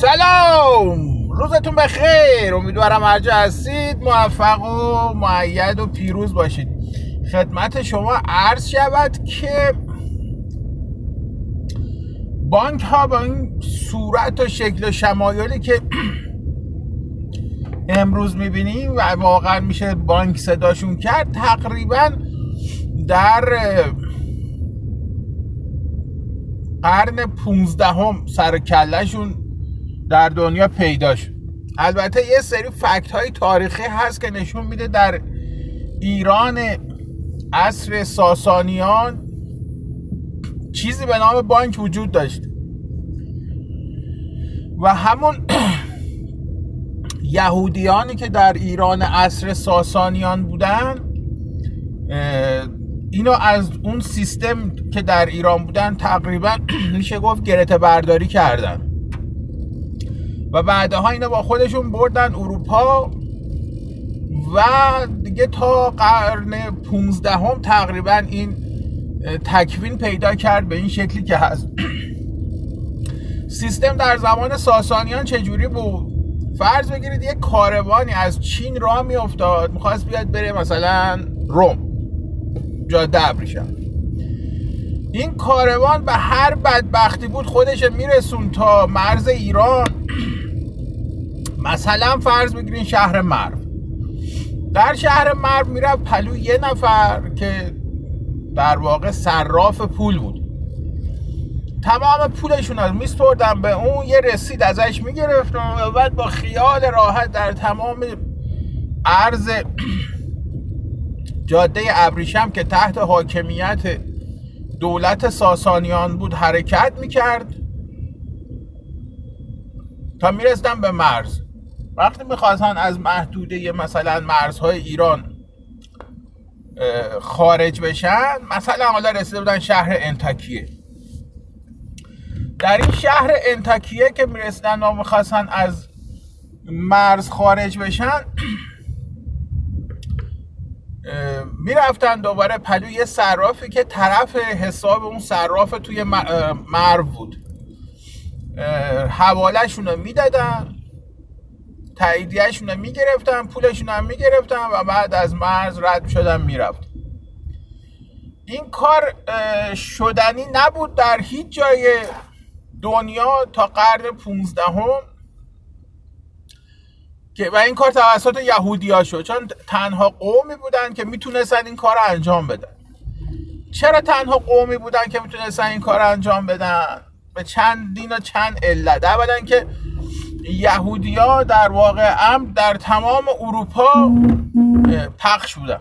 سلام. روزتون بخیر. امیدوارم هر جا هستید. موفق و معید و پیروز باشید. خدمت شما عرض شود که بانک ها با این صورت و شکل و شمایلی که امروز می‌بینیم و واقعا میشه بانک صداشون کرد تقریبا در قرن پونزدهم سر کلشون در دنیا پیدا شد. البته یه سری فکت های تاریخی هست که نشون میده در ایران عصر ساسانیان چیزی به نام بانک وجود داشت. و همون یهودیانی که در ایران عصر ساسانیان بودن اینو از اون سیستم که در ایران بودن تقریبا میشه گفت گرته برداری کردن. و بعدها اینو با خودشون بردن اروپا و دیگه تا قرن 15 هم تقریبا این تکوین پیدا کرد به این شکلی که هست. سیستم در زمان ساسانیان چجوری بود؟ فرض بگیرید یه کاروانی از چین راه میافتاد می‌خواست بیاد بره مثلا روم. جاده ابریشم. این کاروان به هر بدبختی بود خودش میرسون تا مرز ایران. مثلا فرض بگیرین شهر مرو. در شهر مرو می‌رفت پلو یه نفر که در واقع صراف پول بود. تمام پولشون از میستردن به اون یه رسید ازش می‌گرفت و بعد با خیال راحت در تمام عرض جاده ابریشم که تحت حاکمیت دولت ساسانیان بود حرکت می‌کرد. تا میرسدن به مرز. وقتی می‌خواستن از محدوده مثلا مرزهای ایران خارج بشن مثلا حالا رسیده بودن شهر انتکیه در این شهر انتکیه که می‌رسیدن و می‌خواستن از مرز خارج بشن می‌رفتن دوباره پلو یه صرافی که طرف حساب اون صراف توی مرو بود. حوالهشون رو می‌دادن تاییدیهشون رو می‌گرفتن پولشون هم می‌گرفتن و بعد از مرز رد شدن می‌رفت این کار شدنی نبود در هیچ جای دنیا تا قرن 15 هم که و این کار توسط یهودی ها شد. چون تنها قومی بودن که می‌تونستن این کار انجام بدن. چرا تنها قومی بودن که می‌تونستن این کار انجام بدن؟ به چند دین و چند علت. اولا که یهودیا در واقع هم در تمام اروپا پخش بودن.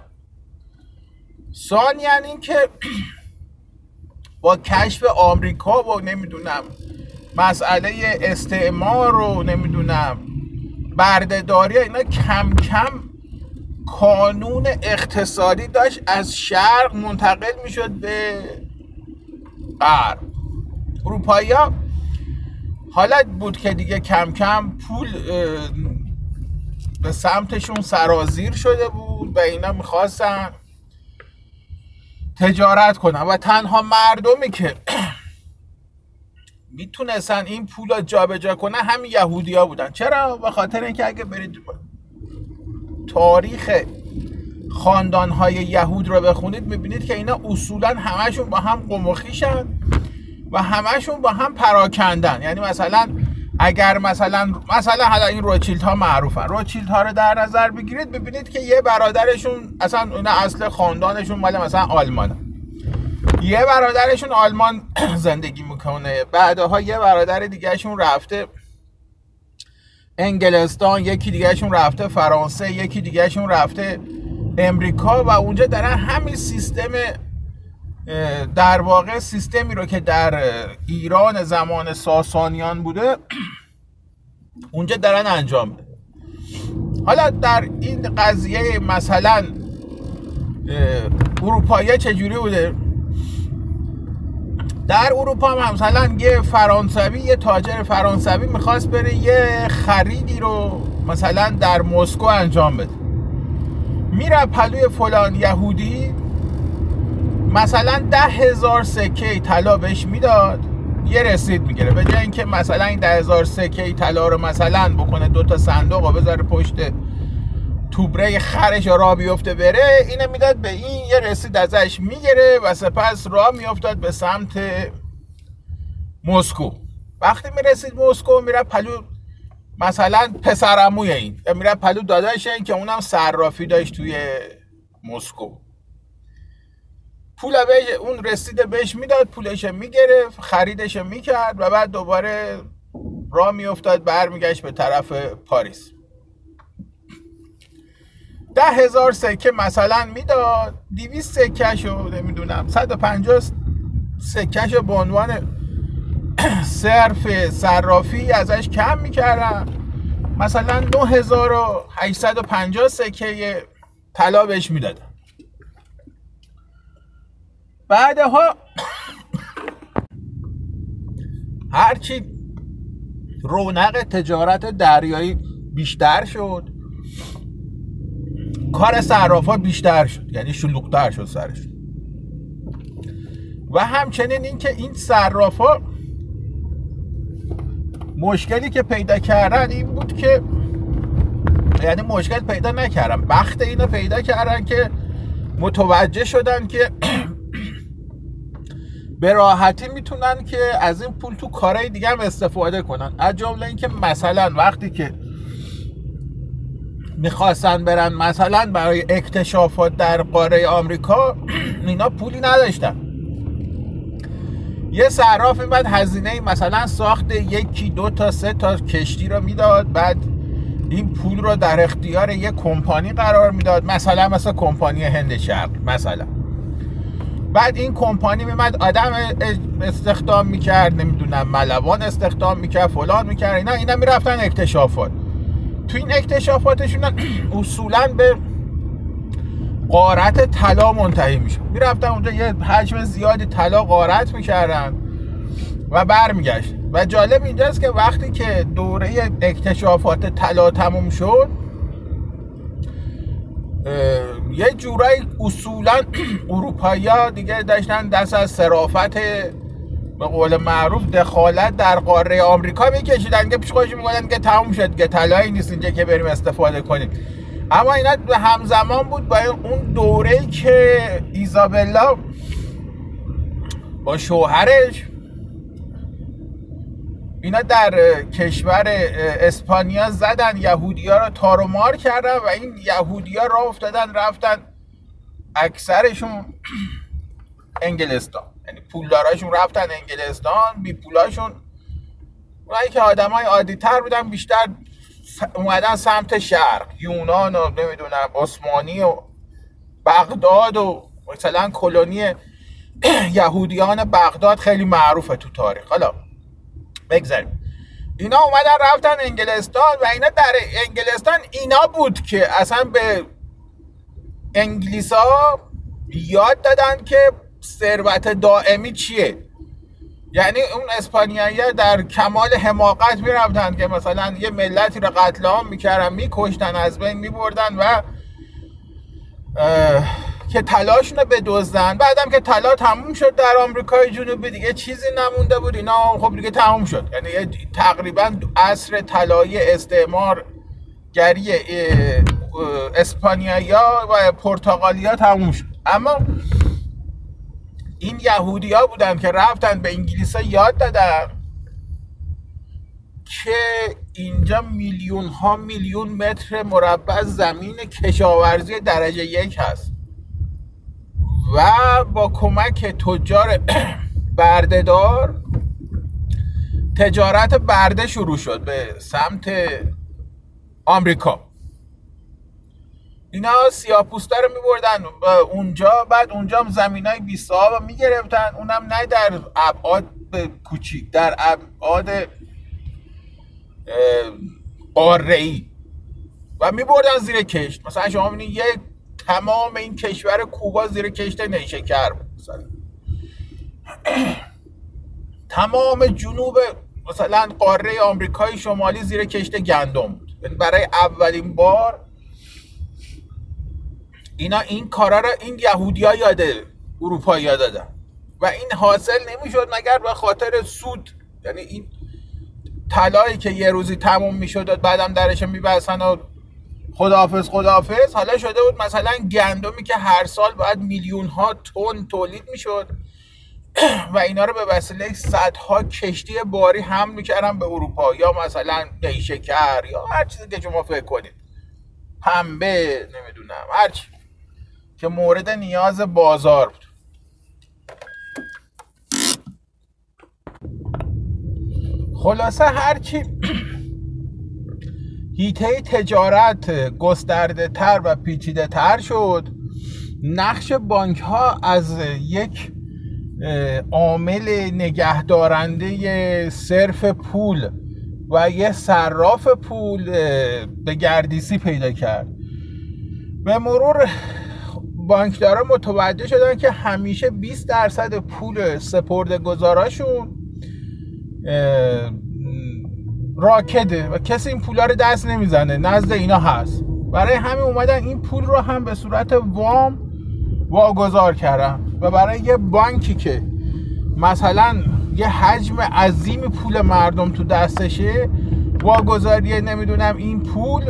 ثانیا این که با کشف آمریکا و نمی‌دونم مسئله استعمار رو نمی‌دونم بردهداری اینا کم کم کانون اقتصادی داشت از شرق منتقل می‌شد به غرب. اروپایی ها حالت بود که دیگه کم کم پول به سمتشون سرازیر شده بود و اینا می‌خواستن تجارت کنن و تنها مردمی که می‌تونستن این پول رو جابجا کنن همین یهودی ها بودن. چرا؟ به خاطر اینکه اگه برید تاریخ خاندان های یهود رو بخونید می‌بینید که اینا اصولا همشون با هم قمخیشن و همشون با هم پراکندن. یعنی مثلا اگر مثلا مثلا حالا این روچیلت ها معروفن. روچیلت ها رو در نظر بگیرید ببینید که یه برادرشون اصلا اینا اصل خاندانشون مال مثلا آلمانه. یه برادرشون آلمان زندگی می‌کنه. بعدها یه برادر دیگهشون رفته انگلستان یکی دیگهشون رفته فرانسه یکی دیگهشون رفته امریکا و اونجا دارن همین سیستم در واقع سیستمی رو که در ایران زمان ساسانیان بوده اونجا دارن انجام بده حالا در این قضیه مثلا اروپایی چجوری بوده؟ در اروپا هم مثلا یه فرانسوی یه تاجر فرانسوی می‌خواست بره یه خریدی رو مثلا در مسکو انجام بده. میره پلوی فلان یهودی مثلا ده هزار سکه طلا بهش می‌داد یه رسید می‌گیره. به جای اینکه مثلا این ده هزار سکه طلا رو مثلا بکنه دو تا صندوق و بذاره پشت توبره خرش را بیفته بره اینه می‌داد به این یه رسید ازش می‌گیره و سپس راه میافتاد به سمت مسکو. وقتی می‌رسید مسکو میره پلو مثلا پسرموی این یا میره پلو داداش این که اونم صرافی داشت توی مسکو. پول بهش اون رسیده بهش می‌داد پولش می‌گرفت خریدش می‌کرد و بعد دوباره راه میافتاد برمیگشت به طرف پاریس. ده هزار سکه مثلا می‌داد. دیویست سکه شو نمی‌دونم 150 سکه شو به عنوان صرف صرافی ازش کم می‌کردم. مثلا 9850 سکه طلا بهش می‌دادم. بعدها هرچی رونق تجارت دریایی بیشتر شد. کار صرافا بیشتر شد یعنی شلوغتر شد سرش. و همچنین اینکه این صرافا مشکلی که پیدا کردن این بود که یعنی مشکل پیدا نکردم بخت اینو پیدا کردن که متوجه شدن که به راحتی می‌تونن که از این پول تو کارهای دیگه هم استفاده کنن. از جمله اینکه مثلا وقتی که می‌خواستن برن مثلا برای اکتشافات در قاره آمریکا اینا پولی نداشتن. یه صراف بعد هزینه مثلا ساخت یکی دو تا سه تا کشتی رو می‌داد. بعد این پول رو در اختیار یه کمپانی قرار می‌داد. مثلا مثلا کمپانی هند شرق مثلا. بعد این کمپانی میمد آدم استخدام می‌کرد نمی‌دونم ملوان استخدام می‌کرد فلان می‌کرد اینا اینا می‌رفتن اکتشافات. تو این اکتشافاتشون اصولا به قارت طلا منتهی میشه. می‌رفتن اونجا یه حجم زیادی طلا قارت می‌کردن و برمیگشت. و جالب اینجاست که وقتی که دوره اکتشافات طلا تموم شد یه جورایی اصولا اروپایی دیگه داشتن دست از صرافت به قول معروف دخالت در قاره آمریکا میکشیدن که پیش خودش میگن که تموم شد که طلایی نیست اینجا که بریم استفاده کنیم. اما اینا همزمان بود با اون دوره که ایزابلا با شوهرش اینا در کشور اسپانیا زدن. یهودی ها رو تارومار کردن و این یهودی ها را افتادن رفتن اکثرشون انگلستان. یعنی پولداراشون رفتن انگلستان بی پولاشون اونایی که آدم های عادی تر بودن بیشتر اومدن سمت شرق یونان و نمی‌دونم عثمانی و بغداد و مثلا کلونی یهودیان بغداد خیلی معروفه تو تاریخ. حالا بگذاریم. اینا اومدن رفتن انگلستان و اینا در انگلستان اینا بود که اصلا به انگلیس ها یاد دادن که ثروت دائمی چیه؟ یعنی اون اسپانیایی در کمال حماقت می‌رفتن که مثلا یه ملتی رو قتل عام می‌کردن میکشتن از بین میبردن و که تلاشون رو بدزدن. بعدم که طلا تموم شد در آمریکای جنوبی دیگه چیزی نمونده بود. اینا خب دیگه تموم شد. یعنی تقریبا عصر طلایی استعمار گری اسپانیایی و پرتغالیا تموم شد. اما این یهودی ها بودن که رفتن به انگلیس یاد دادن که اینجا میلیون ها میلیون متر مربع زمین کشاورزی درجه یک هست و با کمک تجار بردهدار تجارت برده شروع شد به سمت آمریکا. اینا سیاپوستا رو میبردن. اونجا بعد اونجا هم زمین های بی صاحب می‌گرفتن. اونم نه در ابعاد کوچیک در ابعاد قاره ای و میبردن زیر کشت. مثلا شما ببینید یه تمام این کشور کوبا زیر کشت نیشکر بود مثلا تمام جنوب مثلا قاره آمریکای شمالی زیر کشت گندم بود. یعنی برای اولین بار اینا این کارا رو این یهودی ها یاد اروپایی ها دادن. و این حاصل نمی‌شد مگر به خاطر سود. یعنی این طلایی که یه روزی تموم می‌شد بعدم درش میبستن و خداحافظ خداحافظ حالا شده بود مثلا گندمی که هر سال باید میلیون ها تن تولید می‌شد. و اینا رو به وسیله صدها کشتی باری هم می‌کردن به اروپا یا مثلا نیشکر یا هر چیزی که شما فکر کنید. پنبه نمی‌دونم هرچی که مورد نیاز بازار بود. خلاصه هرچی هیته تجارت گسترده تر و پیچیده تر شد نقش بانک ها از یک عامل نگهدارنده صرف پول و یه صراف پول به گردیسی پیدا کرد. به مرور بانکدارا متوجه شدن که همیشه 20 درصد پول سپرده گذاراشون راکده و کسی این پولا رو دست نمی‌زنه نزد اینا هست. برای همین اومدن این پول رو هم به صورت وام واگذار کردن و برای یه بانکی که مثلا یه حجم عظیم پول مردم تو دستشه واگذاری نمی‌دونم این پول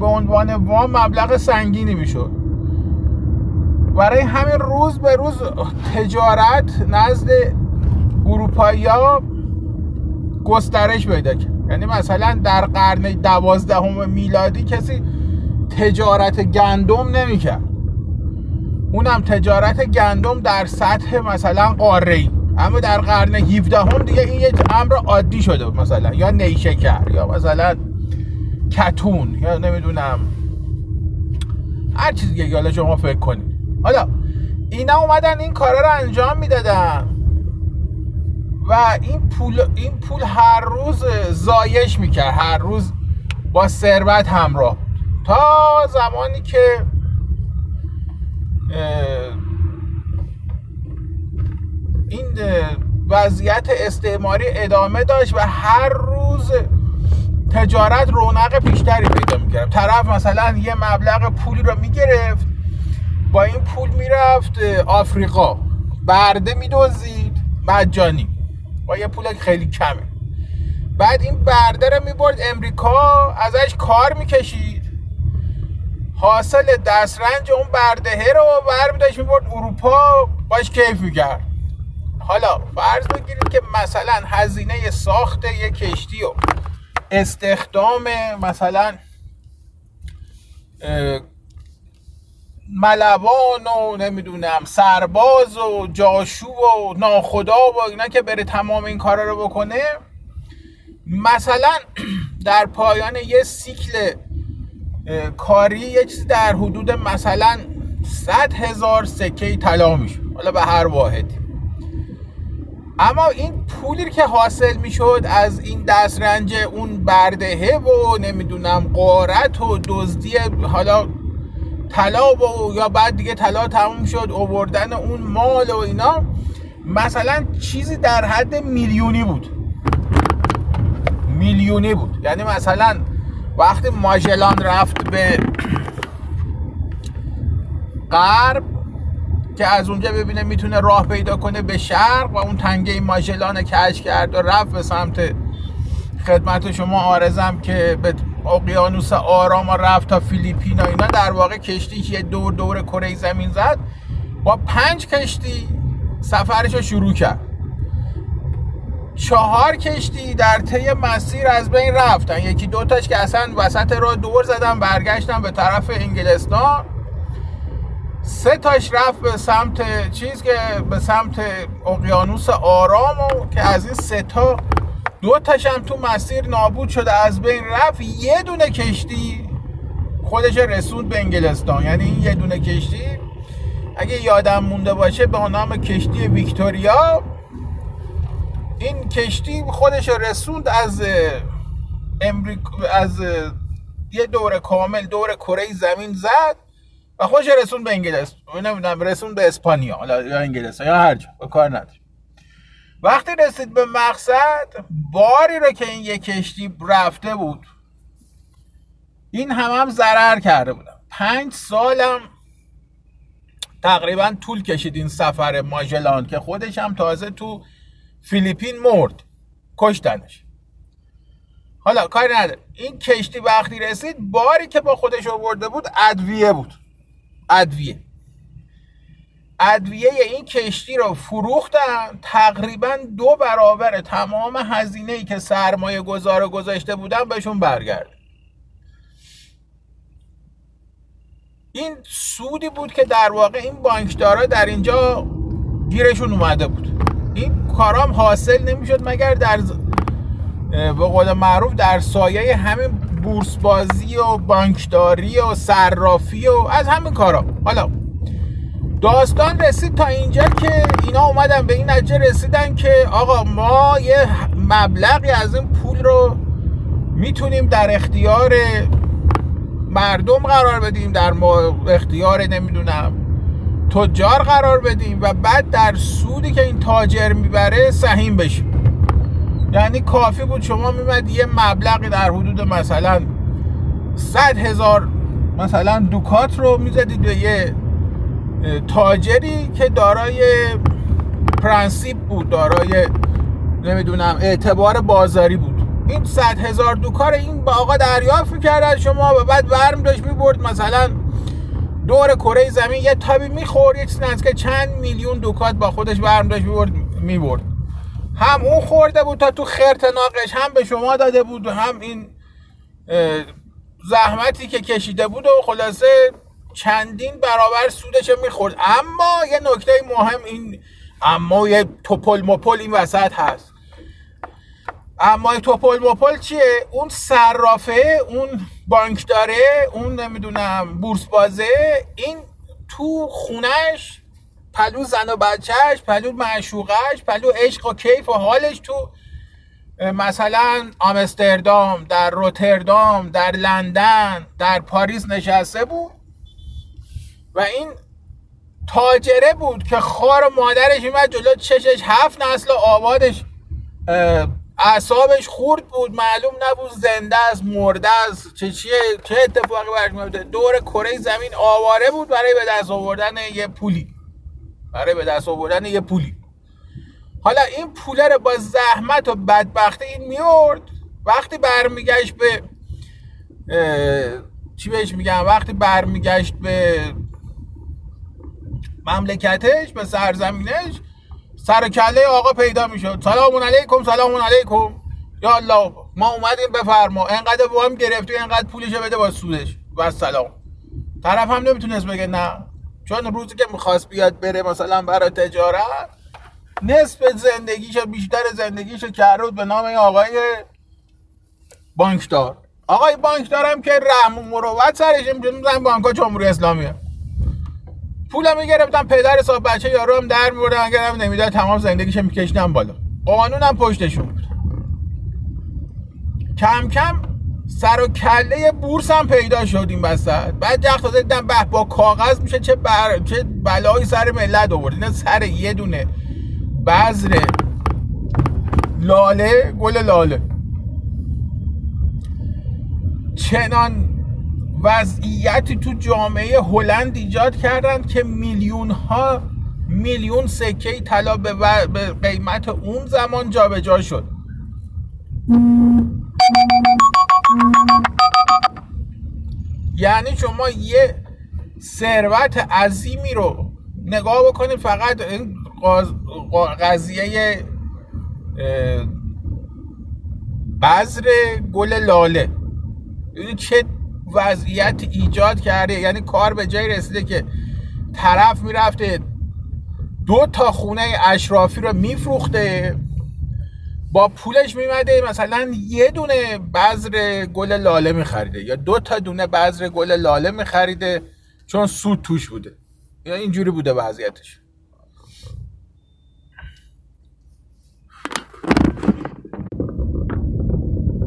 به عنوان وام مبلغ سنگینی می‌شد. برای همین روز به روز تجارت نزد اروپایی ها گسترش پیدا کرد. یعنی مثلا در قرن دوازدهم میلادی کسی تجارت گندم نمی‌کرد. اونم تجارت گندم در سطح مثلا قاره ای اما در قرن 17 هم دیگه این یک امر عادی شده مثلا. یا نیشکر یا مثلا کتون یا نمی‌دونم. هر چیزی که حالا شما فکر کنید. حالا اینا اومدن این کارا رو انجام می‌دادن. و این پول این پول هر روز زایش می‌کرد هر روز با ثروت همراه تا زمانی که این وضعیت استعماری ادامه داشت و هر روز تجارت رونق بیشتری پیدا می‌کرد. طرف مثلا یه مبلغ پولی رو می‌گرفت با این پول می‌رفت آفریقا. برده میدوزید مجانی با یه پول خیلی کمه. بعد این برده رو می‌برد امریکا ازش کار می‌کشید. حاصل دسترنج اون بردهه رو برمیداشت می‌برد اروپا. باش کیف می‌کرد. حالا فرض بگیرید که مثلا هزینه ساخت یه کشتی و استخدام مثلا ملوان و نمی‌دونم سرباز و جاشو و ناخدا و اینا که بره تمام این کارا رو بکنه. مثلا در پایان یه سیکل کاری یه چیزی در حدود مثلا صد هزار سکه طلا میشه حالا به هر واحدی اما این پولی که حاصل می‌شد از این دسترنج اون بردهه و نمی‌دونم قارت و دزدی حالا طلا و یا بعد دیگه طلا تموم شد اووردن اون مال و اینا مثلا چیزی در حد میلیونی بود. میلیونی بود. یعنی مثلا وقتی ماژلان رفت به غرب که از اونجا ببینه می‌تونه راه پیدا کنه به شرق و اون تنگه ماژلان کش کرد و رفت به سمت خدمت شما آرزم که به اقیانوس آرام رفت تا فیلیپین اینا در واقع کشتی که دور دور کره زمین زد با پنج کشتی سفرش رو شروع کرد. چهار کشتی در طی مسیر از بین رفتن. یکی دوتاش که اصلا وسط را دور زدن برگشتن به طرف انگلستان. سه تاش رفت به سمت چیز که به سمت اقیانوس آرام و که از این سه تا دو تاشم تو مسیر نابود شده از بین رفت یه دونه کشتی خودش رسوند به انگلستان. یعنی این یه دونه کشتی اگه یادم مونده باشه به نام کشتی ویکتوریا این کشتی خودش رسوند از امریک... از یه دور کامل دور کره زمین زد و خوش رسوند به انگلستان. نمی‌دونم رسوند به اسپانیا یا انگلستان یا هر جا کار نداره. وقتی رسید به مقصد باری رو که این یک کشتی رفته بود این هم هم ضرر کرده بودم. پنج سالم تقریبا طول کشید این سفر ماجلان که خودش هم تازه تو فیلیپین مرد کشتنش. حالا کاری نداره. این کشتی وقتی رسید باری که با خودش آورده بود ادویه بود. ادویه. ادویه این کشتی رو فروختن. تقریبا دو برابر تمام هزینه ای که سرمایه گذار گذاشته بودن بهشون برگرد. این سودی بود که در واقع این بانکدارا در اینجا گیرشون اومده بود. این کارام حاصل نمی‌شد مگر در به قول معروف در سایه همین بورس بازی و بانکداری و صرافی و از همین کارا. حالا داستان رسید تا اینجا که اینا اومدن به این نتیجه رسیدن که آقا ما یه مبلغی از این پول رو می‌تونیم در اختیار مردم قرار بدیم در اختیار نمی‌دونم تجار قرار بدیم و بعد در سودی که این تاجر می‌بره سهیم بشیم. یعنی کافی بود شما میمد یه مبلغی در حدود مثلا صد هزار مثلا دوکات رو می‌زدید به یه تاجری که دارای پرنسیپ بود دارای نمی‌دونم اعتبار بازاری بود. این صد هزار دوکار این با آقا دریافت می‌کرد از شما و بعد برم داشت می‌برد. مثلا دور کره زمین یه تابی می‌خورد چیزی که چند میلیون دوکات با خودش برم داشت می‌برد می‌برد. هم اون خورده بود تا تو خرتناقش هم به شما داده بود و هم این زحمتی که کشیده بود و خلاصه چندین برابر سودش می‌خورد. اما یه نکته مهم این اما یه تپل مپل این وسط هست. اما تپل مپل چیه؟ اون صرافه اون بانک داره اون نمی‌دونم بورس بازه این تو خونش پلو زن و بچهش پلو معشوقش پلو عشق و کیف و حالش تو مثلا آمستردام در روتردام در لندن در پاریس نشسته بود. و این تاجره بود که خار مادرش میمد جلو چشش هفت نسل آبادش اعصابش خورد بود معلوم نبود زنده است مرده است چه چیه چه اتفاقی برش میفته دور کره زمین آواره بود برای به دست آوردن یه پولی. برای به دست آوردن یه پولی. حالا این پوله رو با زحمت و بدبختی این میورد. وقتی برمیگشت به چی بهش میگم وقتی برمیگشت به مملکتش به سرزمینش سر کله آقا پیدا می‌شد. سلام علیکم سلام علیکم. یا الله ما اومدیم بفرما. انقدر هم گرفتی انقدر پولش بده با سودش. و سلام. طرف هم نمی‌تونست بگه نه. چون روزی که می‌خواست بیاد بره مثلا برای تجارت نصف زندگیشو بیشتر زندگیشو کرد به نام آقای بانکدار. آقای بانکدارم که رحم و مروت سرش میشه بانک جمهوری اسلامیه. پولم می‌گرفتم پدر صاحب بچه یارو هم در میبردم اگر هم نمی‌داد تمام زندگیش میکشیدم بالا. قانونم پشتشون بود. کم کم سر و کله بورس هم پیدا شد این وسط. بعد جخت تازه دیدم به با کاغذ میشه چه بر... چه بلایی سر ملت آورد. اینا سر یه دونه بذر لاله گل لاله. چنان وضعیتی تو جامعه هلند ایجاد کردن که میلیون ها میلیون سکه طلا به, به قیمت اون زمان جابجا جا شد. یعنی شما یه ثروت عظیمی رو نگاه بکنید فقط این قضیه بذر گل لاله. چه وضعیت ایجاد کرده یعنی کار به جای رسیده که طرف می‌رفته دو تا خونه اشرافی رو میفروخته با پولش میمده مثلا یه دونه بذر گل لاله میخریده یا دو تا دونه بذر گل لاله میخریده چون سود توش بوده. یا اینجوری بوده وضعیتش.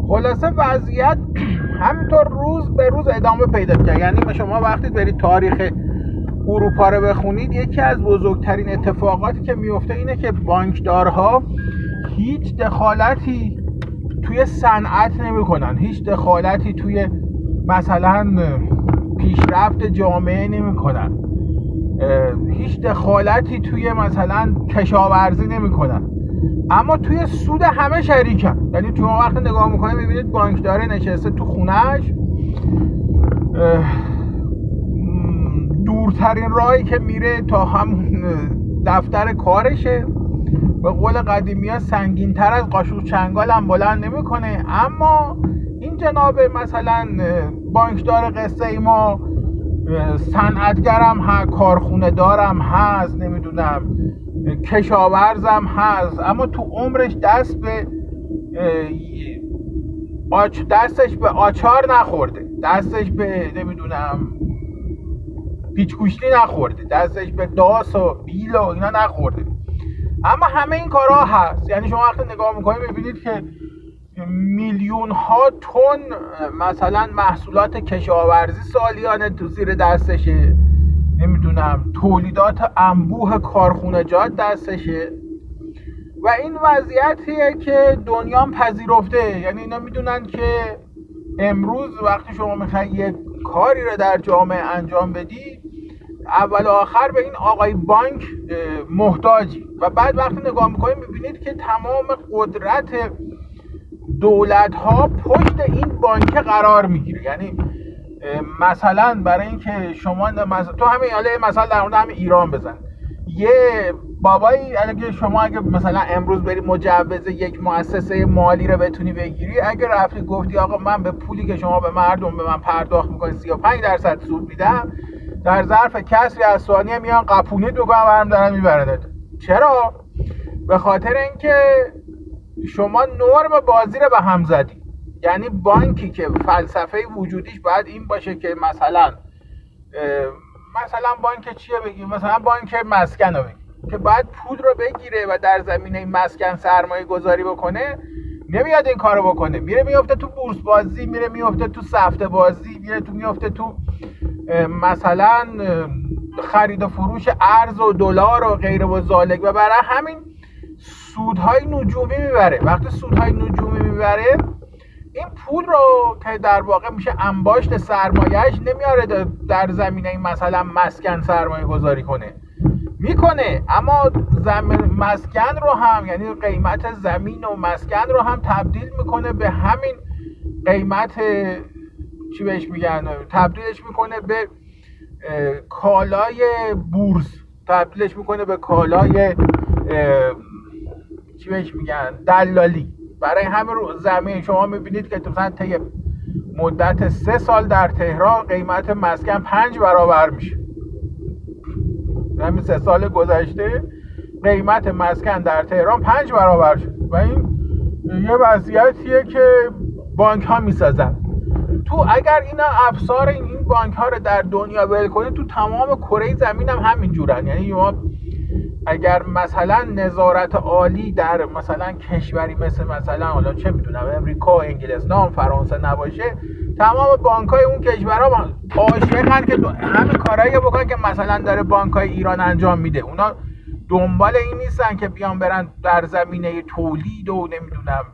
خلاصه وضعیت همینطور روز به روز ادامه پیدا کرد یعنی شما وقتی برید تاریخ اروپا رو بخونید یکی از بزرگترین اتفاقاتی که میفته اینه که بانکدارها هیچ دخالتی توی صنعت نمی‌کنن. هیچ دخالتی توی مثلا پیشرفت جامعه نمی‌کنن. هیچ دخالتی توی مثلا کشاورزی نمی‌کنن. اما توی سود همه شریکن یعنی شما وقت نگاه می‌کنه می‌بینید بانک داره نشسته تو خونهش. دورترین راهی که میره تا همون دفتر کارشه. به قول قدیمی ها سنگین تر از قاشق چنگال هم بلند نمی‌کنه. اما این جناب مثلا بانکدار قصه ای ما صنعتگرم ها کارخونه دارم هست نمی‌دونم. کشاورزم هست اما تو عمرش دست به آچ دستش به آچار نخورده دستش به نمی‌دونم پیچگوشتی نخورده دستش به داس و بیل و اینا نخورده. اما همه این کارها هست. یعنی شما وقتی نگاه می‌کنید می‌بینید که میلیون ها تن مثلا محصولات کشاورزی سالیانه تو زیر دستشه. نمی‌دونم تولیدات انبوه کارخونجات دستشه. و این وضعیتیه که دنیا پذیرفته. یعنی اینا می‌دونن که امروز وقتی شما می‌خوای یه کاری رو در جامعه انجام بدی اول و آخر به این آقای بانک محتاجی. و بعد وقتی نگاه می‌کنید می‌بینید که تمام قدرت دولت ها پشت این بانک قرار می‌گیره. یعنی مثلا برای اینکه شما تو همین حالا مثلا در مورد همین ایران بزن. یه بابایی اگه شما اگه مثلا امروز بری مجوز یک مؤسسه مالی رو بتونی بگیری اگه رفتی گفتی آقا من به پولی که شما به مردم به من پرداخت می‌کنی 35 درصد سود میدم در ظرف کسری از ثانیه میان قپونی دو برم دارن میبردت چرا؟ به خاطر اینکه شما نرم بازی رو به هم زدی. یعنی بانکی که فلسفه وجودیش باید این باشه که مثلا مثلا بانک چیه بگیم؟ مثلا بانک مسکن رو بگیم. که باید پول رو بگیره و در زمینه مسکن سرمایه گذاری بکنه نمیاد این کارو بکنه. میره میفته تو بورس بازی میره میفته تو سفته بازی میره تو میفته تو مثلا خرید و فروش ارز و دلار و غیره و زالک و برای همین سودهای نجومی می‌بره. وقتی سودهای نجومی می‌بره این پول رو که در واقع میشه انباشت سرمایهش نمیاره در زمینه این مثلا مسکن سرمایه گذاری کنه. می‌کنه اما زمین مسکن رو هم یعنی قیمت زمین و مسکن رو هم تبدیل می‌کنه به همین قیمت چی بهش میگن؟ تبدیلش می‌کنه به کالای بورس. تبدیلش می‌کنه به کالای چی بهش میگن؟ دلالی. برای همه رو زمین. شما می‌بینید که مثلا طی مدت سه سال در تهران قیمت مسکن پنج برابر میشه. همین سه سال گذشته قیمت مسکن در تهران پنج برابر شد. و این یه وضعیتیه که بانک ها می‌سازن. تو اگر اینا افسار این بانک ها رو در دنیا ول کنید تو تمام کره زمین هم همین جورن یعنی ما اگر مثلا نظارت عالی در مثلا کشوری مثل مثلا حالا چه می‌دونم امریکا انگلستان فرانسه نباشه تمام بانک های اون کشورها عاشقن که همه کارهایی بکنن که مثلا داره بانک های ایران انجام میده. اونا دنبال این نیستن که بیان برن در زمینه تولید و نمی‌دونم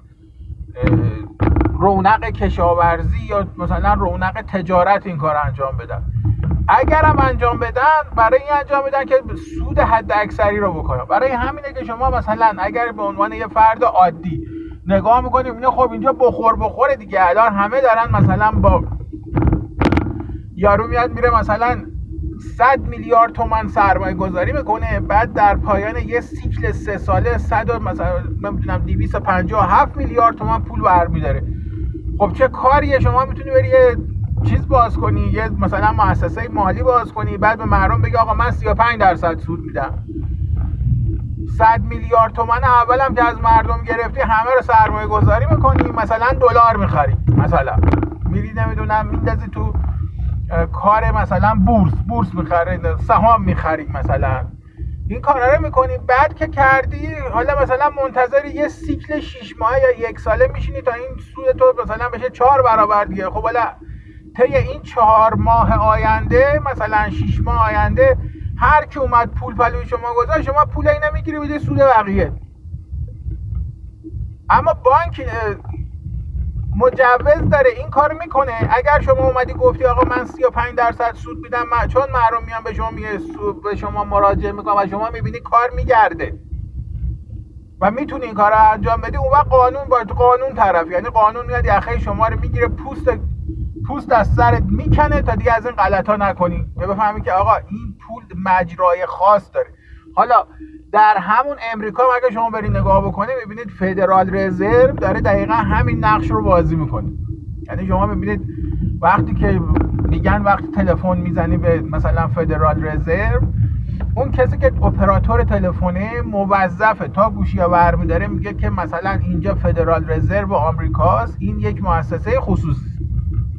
رونق کشاورزی یا مثلا رونق تجارت این کار انجام بدن. اگر هم انجام بدن برای این انجام بدن که سود حد اکثری رو بکنن. برای همینه که شما مثلا اگر به عنوان یه فرد عادی نگاه می‌کنیم اینه خب اینجا بخور بخوره دیگه. الان همه دارن مثلا با یارو میاد میره مثلا 100 میلیارد تومن سرمایه گذاری می‌کنه بعد در پایان یه سیکل سه ساله 100 مثلا نمی‌دونم 257 میلیارد تومن پول برمیداره. خب چه کاریه؟ شما می‌تونی بری چیز باز کنی یه مثلا مؤسسه مالی باز کنی بعد به مردم بگی آقا من 35 درصد سود میدم. 100 میلیارد تومن اولم که از مردم گرفتی همه رو سرمایه گذاری می‌کنی مثلا دلار می‌خری مثلا. میری نمی‌دونم میندازی تو کار مثلا بورس بورس می‌خری سهام می‌خری مثلا. این کارا رو می‌کنی. بعد که کردی حالا مثلا منتظر یه سیکل 6 ماه یا یک ساله میشینی تا این سود تو مثلا بشه چهار برابر دیگه. خب حالا طی این چهار ماه آینده مثلا 6 ماه آینده هر کی اومد پول پلوی شما گذاشت شما پول اینا می‌گیری بده سود بقیه. اما بانک مجوز داره این کار می‌کنه. اگر شما اومدی گفتی آقا من 35 درصد سود میدم من چون محروم میام به شما میگه به شما مراجعه می‌کنم و شما می‌بینی کار میگرده. و می‌تونی این کار رو انجام بدی اون وقت قانون با قانون طرف یعنی قانون میاد یخه شما رو می‌گیره پوست پوست از سرت می‌کنه تا دیگه از این غلط ها نکنی. یا بفهمی که آقا این پول مجرای خاص داره. حالا در همون امریکا اگه شما برید نگاه بکنید می‌بینید فدرال رزرو داره دقیقا همین نقش رو بازی می‌کنه. یعنی شما می‌بینید وقتی که میگن وقتی تلفن می‌زنی به مثلا فدرال رزرو اون کسی که اپراتور تلفنه موظفه تا گوشی ور میداره میگه که مثلا اینجا فدرال رزرو آمریکاست این یک مؤسسه خصوصی.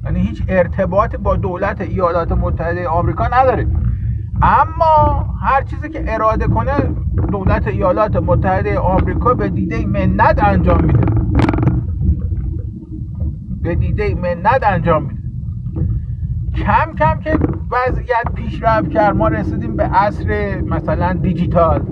یعنی هیچ ارتباطی با دولت ایالات متحده آمریکا نداره. اما هر چیزی که اراده کنه دولت ایالات متحده آمریکا به دیده منت انجام میده. به دیده منت انجام میده. کم کم که وضعیت پیشرفت کرد ما رسیدیم به عصر مثلا دیجیتال.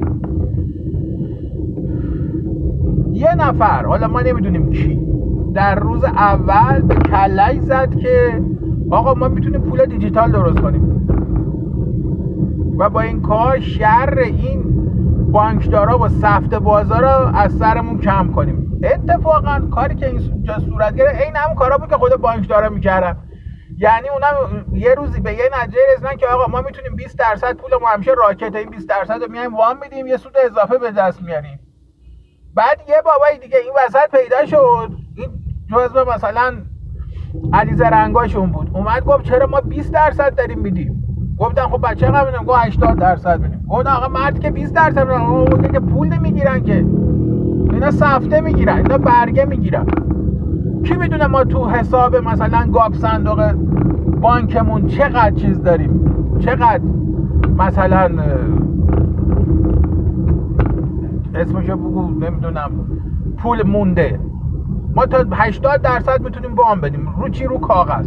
یه نفر حالا ما نمی‌دونیم کی در روز اول به کلک زد که آقا ما می‌تونیم پول دیجیتال درست کنیم. و با این کار شر این بانکدارا و سفت بازار رو از سرمون کم کنیم. اتفاقا کاری که اینجا صورت گرفت این همون کارا بود که خود بانکدارا می‌کردن. یعنی اونم یه روزی به یه نتیجه رسیدن که آقا ما می‌تونیم 20 درصد پول ما همیشه راکت این 20 درصد رو میایم وام میدیم یه سود اضافه به دست میاریم. بعد یه بابای دیگه این وسط پیدا شد. جزء مثلا علی زرنگاشون بود. اومد گفت چرا ما 20 درصد داریم میدیم؟ گفتن خب بچه هم میدم گفت 80 درصد میدیم. گفت آقا مرد که 20 درصد میدن. که پول نمی‌گیرن که. اینا سفته می‌گیرن. اینا برگه می‌گیرن. کی می‌دونه ما تو حساب مثلا گاب صندوق بانکمون چقدر چیز داریم؟ چقدر مثلا اسمشو بگو نمی‌دونم. پول مونده. ما تا 80 درصد می‌تونیم وام بدیم. رو چی؟ رو کاغذ.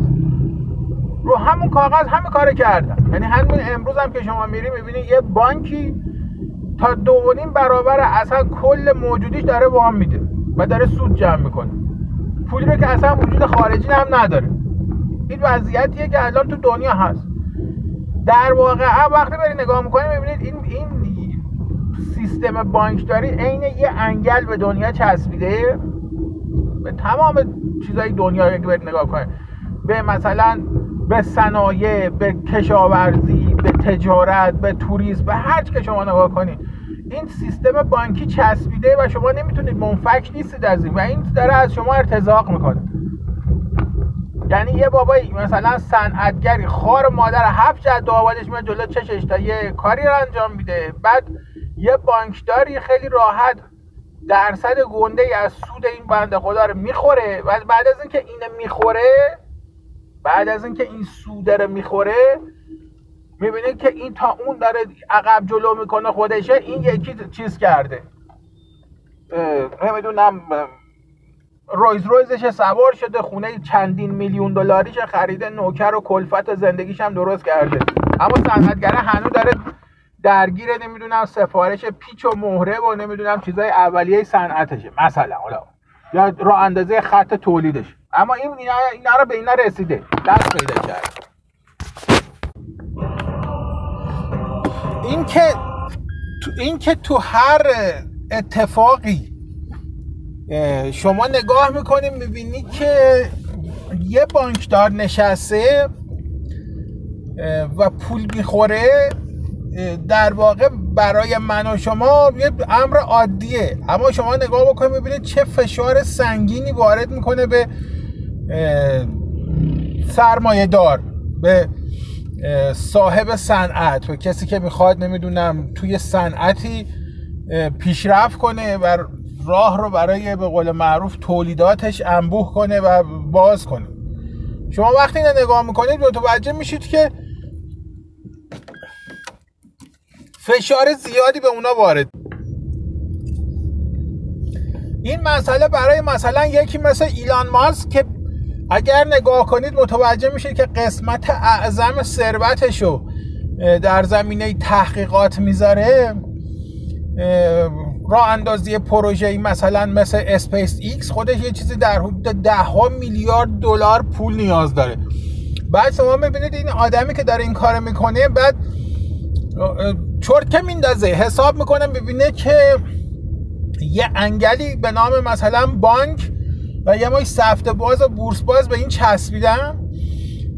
رو همون کاغذ همه کار کردن. یعنی همین امروز هم که شما میری می‌بینی یه بانکی تا دو برابر اصلا کل موجودیش داره وام میده و داره سود جمع می‌کنه. پولی رو که اصلا وجود خارجی هم نداره. این وضعیتیه که الان تو دنیا هست. در واقع وقتی بری نگاه می‌کنی می‌بینید این این سیستم بانکداری عین یه انگل به دنیا چسبیده. به تمام چیزای دنیا که برید نگاه کنید به مثلا به صنایع به کشاورزی به تجارت به توریسم به هر که شما نگاه کنید این سیستم بانکی چسبیده و شما نمی‌تونید منفک نیستید از این و این داره از شما ارتزاق می‌کنه. یعنی یه بابایی مثلا صنعتگری خار مادر هفت جد آبادش میاد جلو چشش تا یه کاری رو انجام میده. بعد یه بانکداری خیلی راحت درصد گنده ای از سود این بنده خدا رو می‌خوره. و بعد از اینکه اینه می‌خوره بعد از اینکه این سوده رو می‌خوره می‌بینید که این تا اون داره عقب جلو می‌کنه خودشه این یکی چیز کرده. نمی‌دونم رویز رویزش سوار شده خونه چندین میلیون دلاریش خریده نوکر و کلفت زندگیش هم درست کرده. اما صنعتگره هنوز داره درگیر نمی‌دونم سفارش پیچ و مهره و نمی‌دونم چیزای اولیه صنعتشه مثلا حالا. یا را اندازه خط تولیدش. اما این اینا رو به اینا رسیده. دست پیدا کرد. این که تو این که تو هر اتفاقی شما نگاه می‌کنیم می‌بینید که یه بانکدار نشسته و پول می‌خوره در واقع برای من و شما یه امر عادیه. اما شما نگاه بکنید می‌بینید چه فشار سنگینی وارد می‌کنه به سرمایه دار به صاحب صنعت و کسی که می‌خواد نمی‌دونم توی صنعتی پیشرفت کنه و راه رو برای به قول معروف تولیداتش انبوه کنه و باز کنه. شما وقتی نگاه می‌کنید متوجه میشید که فشار زیادی به اونا وارد این مسئله برای مثلا یکی مثل ایلان ماسک که اگر نگاه کنید متوجه میشید که قسمت اعظم ثروتشو در زمینه تحقیقات می‌ذاره راه اندازی پروژه مثلا مثل اسپیس ایکس خودش یه چیزی در حدود ده میلیارد دلار پول نیاز داره. بعد شما می‌بینید این آدمی که داره این کار می‌کنه بعد چرت میندازه. حساب می‌کنه ببینه که یه انگلی به نام مثلا بانک و یه مای سفت باز و بورس باز به این چسبیدن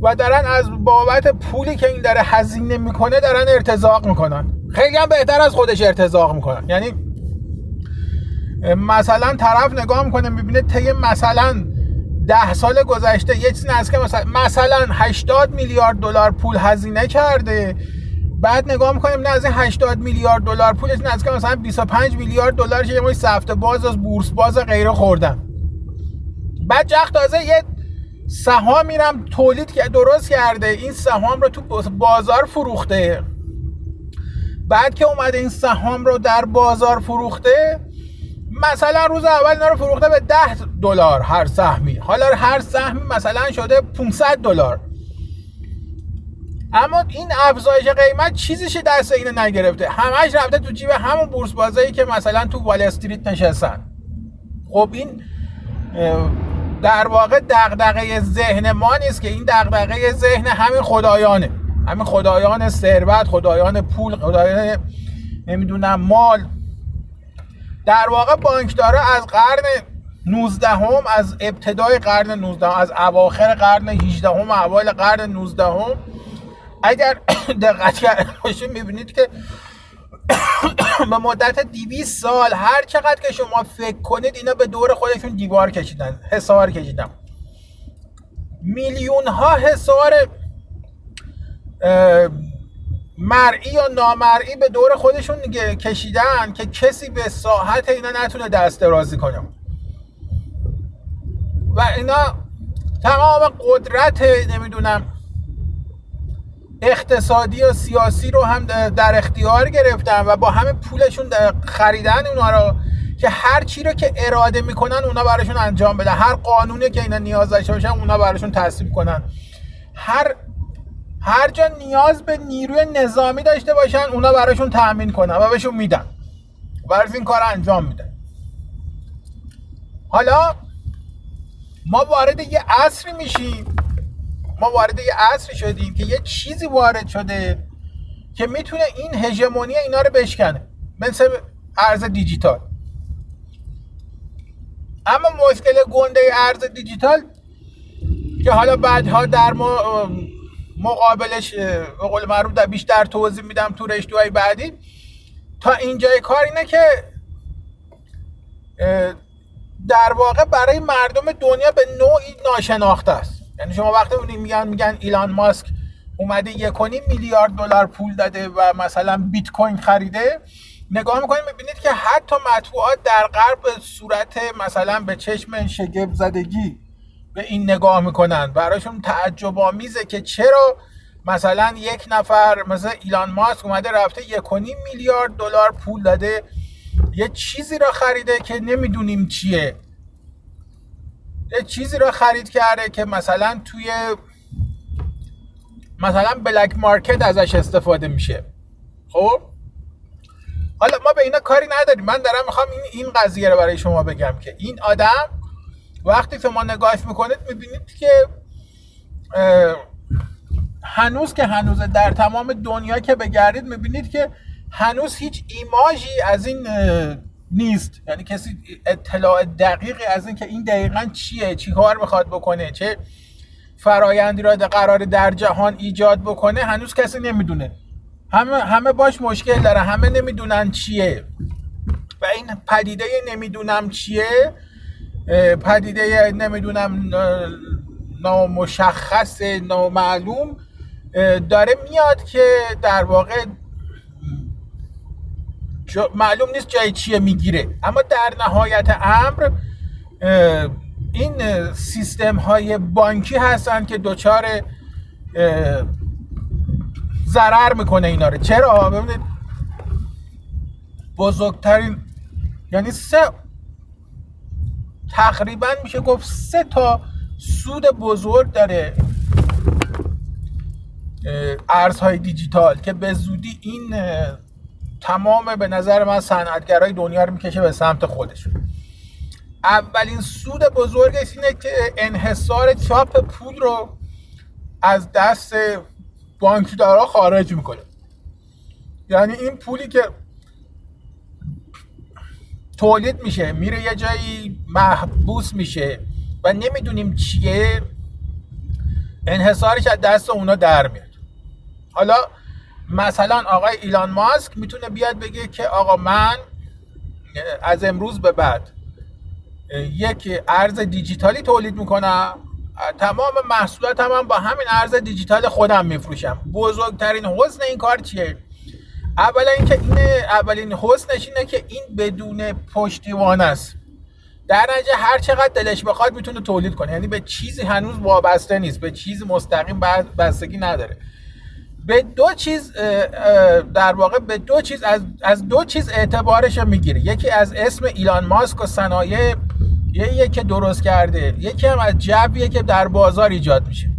و دارن از بابت پولی که این داره هزینه می‌کنه دارن ارتزاق می‌کنن. خیلی هم بهتر از خودش ارتزاق می‌کنن. یعنی مثلا طرف نگاه می‌کنه می‌بینه طی مثلا ده سال گذشته یه چیزی که مثلا مثلا 80 میلیارد دلار پول هزینه کرده. بعد نگاه می‌کنیم نه از این 80 میلیارد دلار پول از که مثلا 25 میلیارد دلار یه مای سفته باز از بورس باز غیره خوردن. بعد جخ تازه یه سهام میرم تولید که درست کرده. این سهام رو تو بازار فروخته. بعد که اومده این سهام رو در بازار فروخته مثلا روز اول اینا رو فروخته به 10 دلار هر سهمی. حالا هر سهمی مثلا شده 500 دلار. اما این افزایش قیمت چیزیش دست اینو نگرفته. همش رفته تو جیب همون بورس بازایی که مثلا تو وال استریت نشستن. خب این در واقع دغدغه ذهن ما نیست که این دغدغه ذهن همین خدایانه. همین خدایان ثروت خدایان پول خدایان نمی‌دونم مال. در واقع بانکدارا از قرن 19 هم از ابتدای قرن 19 از اواخر قرن 18 هم اول قرن 19 هم اگر دقت کرده باشید می‌بینید که به مدت 200 سال هر چقدر که شما فکر کنید اینا به دور خودشون دیوار کشیدن حسار کشیدن. میلیون ها حسار مرئی یا نامرئی به دور خودشون کشیدن که کسی به ساحت اینا نتونه دست درازی کنه. و اینا تمام قدرت نمی‌دونم اقتصادی و سیاسی رو هم در اختیار گرفتن و با همه پولشون خریدن اونا رو که هر چی رو که اراده می‌کنن اونا براشون انجام بدن. هر قانونی که اینا نیاز داشته باشن اونا براشون تصویب کنن. هر هر جا نیاز به نیروی نظامی داشته باشن اونا براشون تأمین کنن و بهشون میدن و این کار انجام میدن. حالا ما وارد یه عصری میشیم ما وارد یه عصری شدیم که یه چیزی وارد شده که می‌تونه این هژمونی اینا رو بشکنه. مثل ارز دیجیتال. اما مشکل گنده ارز دیجیتال که حالا بعدها در ما مقابلش به قول معروف در بیشتر توضیح میدم تو رشتوهای بعدی. تا اینجای کار اینه که در واقع برای مردم دنیا به نوعی ناشناخته است. یعنی شما وقتی میگن میگن ایلان ماسک اومده یک میلیارد دلار پول داده و مثلا بیت کوین خریده نگاه می‌کنید می‌بینید که حتی مطبوعات در غرب به صورت مثلا به چشم شگفت زدگی به این نگاه می‌کنن. براشون تعجب آمیزه که چرا مثلا یک نفر مثلا ایلان ماسک اومده رفته یک میلیارد دلار پول داده یه چیزی را خریده که نمی‌دونیم چیه. یه چیزی رو خرید کرده که مثلا توی مثلا بلک مارکت ازش استفاده میشه. خب؟ حالا ما به اینا کاری نداریم. من دارم می‌خوام این این قضیه رو برای شما بگم که این آدم وقتی شما نگاهش می‌کنید می‌بینید که هنوز که هنوز در تمام دنیا که بگردید می‌بینید که هنوز هیچ ایماژی از این نیست. یعنی کسی اطلاع دقیقی از اینکه این دقیقا چیه چی کار می‌خواد بکنه چه فرایندی را قرار در جهان ایجاد بکنه هنوز کسی نمی‌دونه. همه همه باش مشکل داره. همه نمی‌دونن چیه. و این پدیده نمی‌دونم چیه. پدیده نمی‌دونم نامشخص نامعلوم داره میاد که در واقع معلوم نیست جای چیه می‌گیره. اما در نهایت امر این سیستم های بانکی هستن که دچار ضرر می‌کنه اینا رو. چرا؟ ببینید بزرگترین یعنی سه تقریبا میشه گفت سه تا سود بزرگ داره ارزهای دیجیتال که به زودی این تمام به نظر من صنعتگرای دنیا رو می‌کشه به سمت خودش اولین سود بزرگش اینه که انحصار چاپ پول رو از دست بانکدارا خارج می‌کنه. یعنی این پولی که تولید میشه میره یه جایی محبوس میشه و نمی‌دونیم چیه انحصارش از دست اونا در میاد. حالا مثلا آقای ایلان ماسک می‌تونه بیاد بگه که آقا من از امروز به بعد یک ارز دیجیتالی تولید می‌کنم. تمام محصولات هم, با همین ارز دیجیتال خودم میفروشم. بزرگترین حسن این کار چیه؟ اولا اینکه این اولین حسنش اینه که این بدون پشتیبان است. در نتیجه هر چقدر دلش بخواد می‌تونه تولید کنه. یعنی به چیزی هنوز وابسته نیست. به چیزی مستقیم بستگی نداره. به دو چیز در واقع به دو چیز از, از دو چیز اعتبارش می‌گیره. یکی از اسم ایلان ماسک و صنایع یه که درست کرده یکی هم از جبیه که در بازار ایجاد میشه.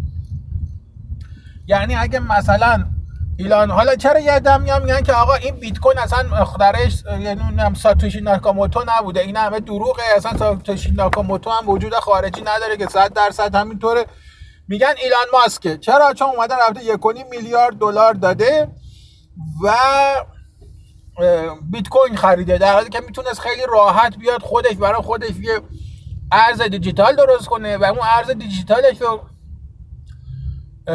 یعنی اگه مثلا ایلان حالا چرا یه دم میگن که آقا این بیت کوین اصلا خدرش یعنی هم ساتوشی ناکاموتو نبوده. این همه دروغه. اصلا ساتوشی ناکاموتو هم وجود خارجی نداره که 100 درصد همینطوره. میگن ایلان ماسکه چرا؟ چون اومده رفته یک میلیارد دلار داده و بیت کوین خریده. در حالی که می‌تونست خیلی راحت بیاد خودش برای خودش یه ارز دیجیتال درست کنه و اون ارز دیجیتالش رو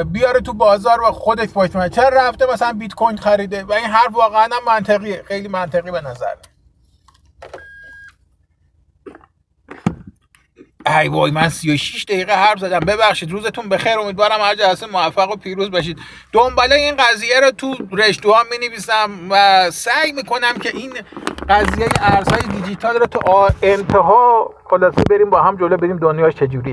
بیاره تو بازار و خودش پشت چرا رفته مثلا بیت کوین خریده؟ و این حرف واقعا منطقیه. خیلی منطقی به نظر ای وای من 36 دقیقه حرف زدم. ببخشید روزتون بخیر. امیدوارم هر جلسه موفق و پیروز باشید. دنباله این قضیه رو تو رشته ها می نویسم و سعی می‌کنم که این قضیه ارزهای دیجیتال رو تو انتها خلاصه بریم با هم جلو بریم دنیاش چجوریه.